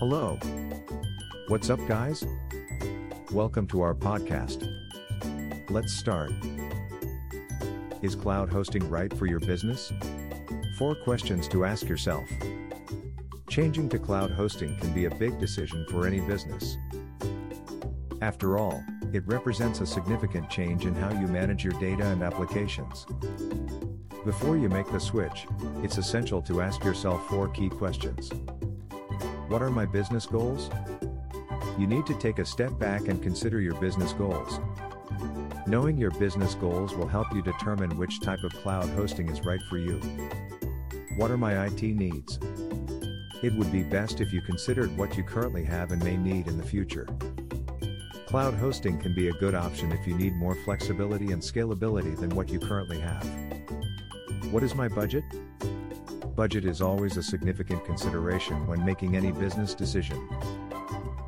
Hello. What's up, guys? Welcome to our podcast. Let's start. Is cloud hosting right for your business? Four questions to ask yourself. Changing to cloud hosting can be a big decision for any business. After all, it represents a significant change in how you manage your data and applications. Before you make the switch, it's essential to ask yourself four key questions. What are my business goals? You need to take a step back and consider your business goals. Knowing your business goals will help you determine which type of cloud hosting is right for you. What are my IT needs? It would be best if you considered what you currently have and may need in the future. Cloud hosting can be a good option if you need more flexibility and scalability than what you currently have. What is my budget? Budget is always a significant consideration when making any business decision.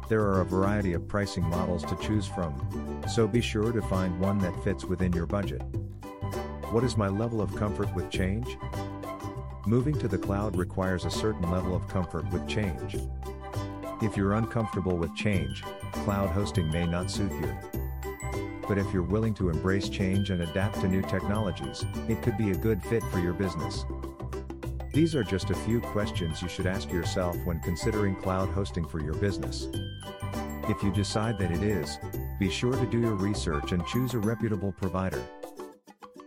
There are a variety of pricing models to choose from, so be sure to find one that fits within your budget. What is my level of comfort with change? Moving to the cloud requires a certain level of comfort with change. If you're uncomfortable with change, cloud hosting may not suit you. But if you're willing to embrace change and adapt to new technologies, it could be a good fit for your business. These are just a few questions you should ask yourself when considering cloud hosting for your business. If you decide that it is, be sure to do your research and choose a reputable provider.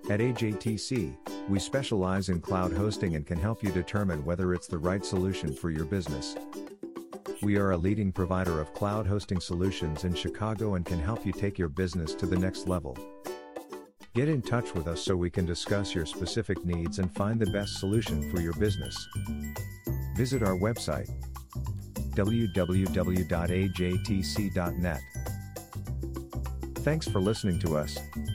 At AJTC, we specialize in cloud hosting and can help you determine whether it's the right solution for your business. We are a leading provider of cloud hosting solutions in Chicago and can help you take your business to the next level. Get in touch with us so we can discuss your specific needs and find the best solution for your business. Visit our website www.ajtc.net. Thanks for listening to us.